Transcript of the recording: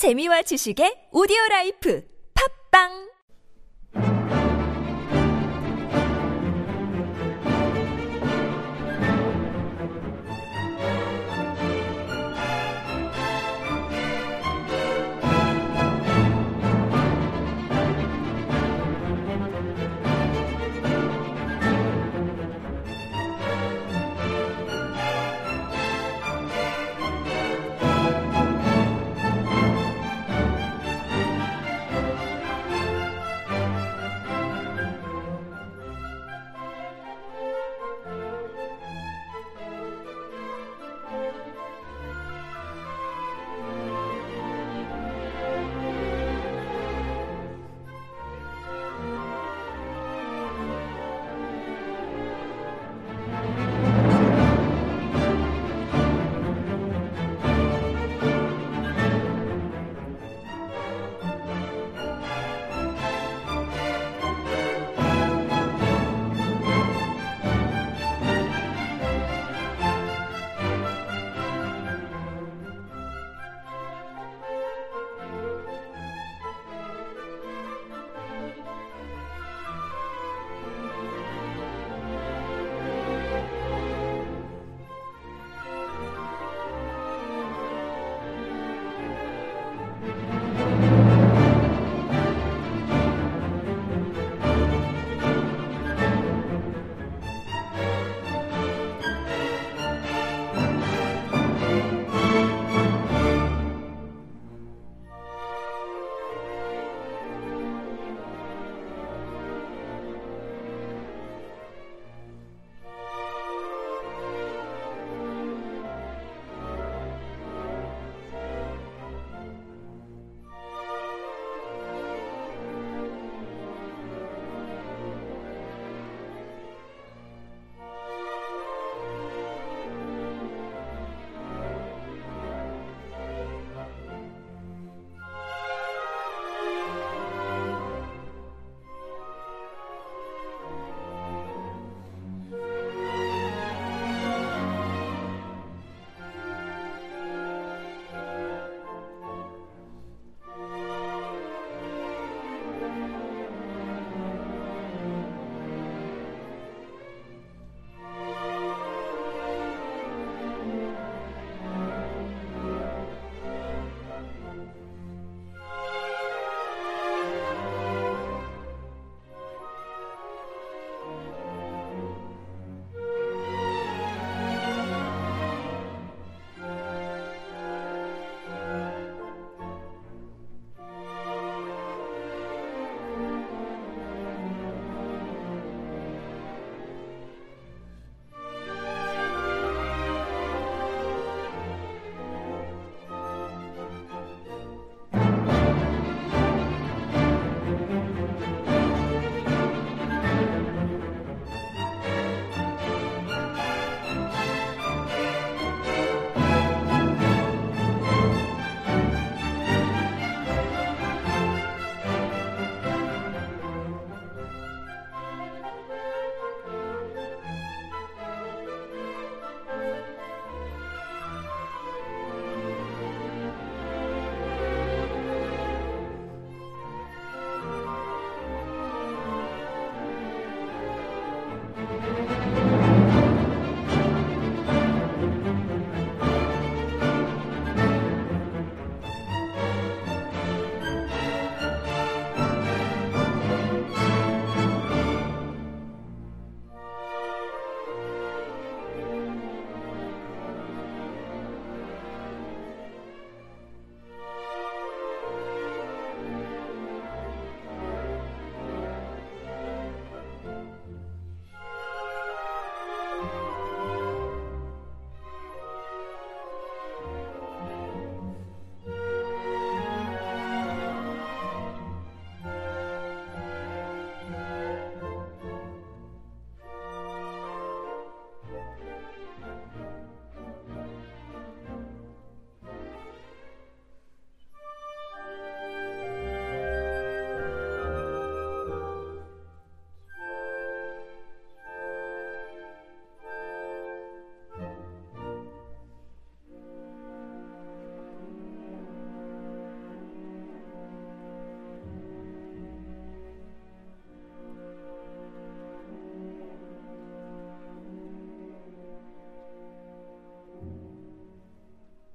재미와 지식의 오디오 라이프. 팝빵!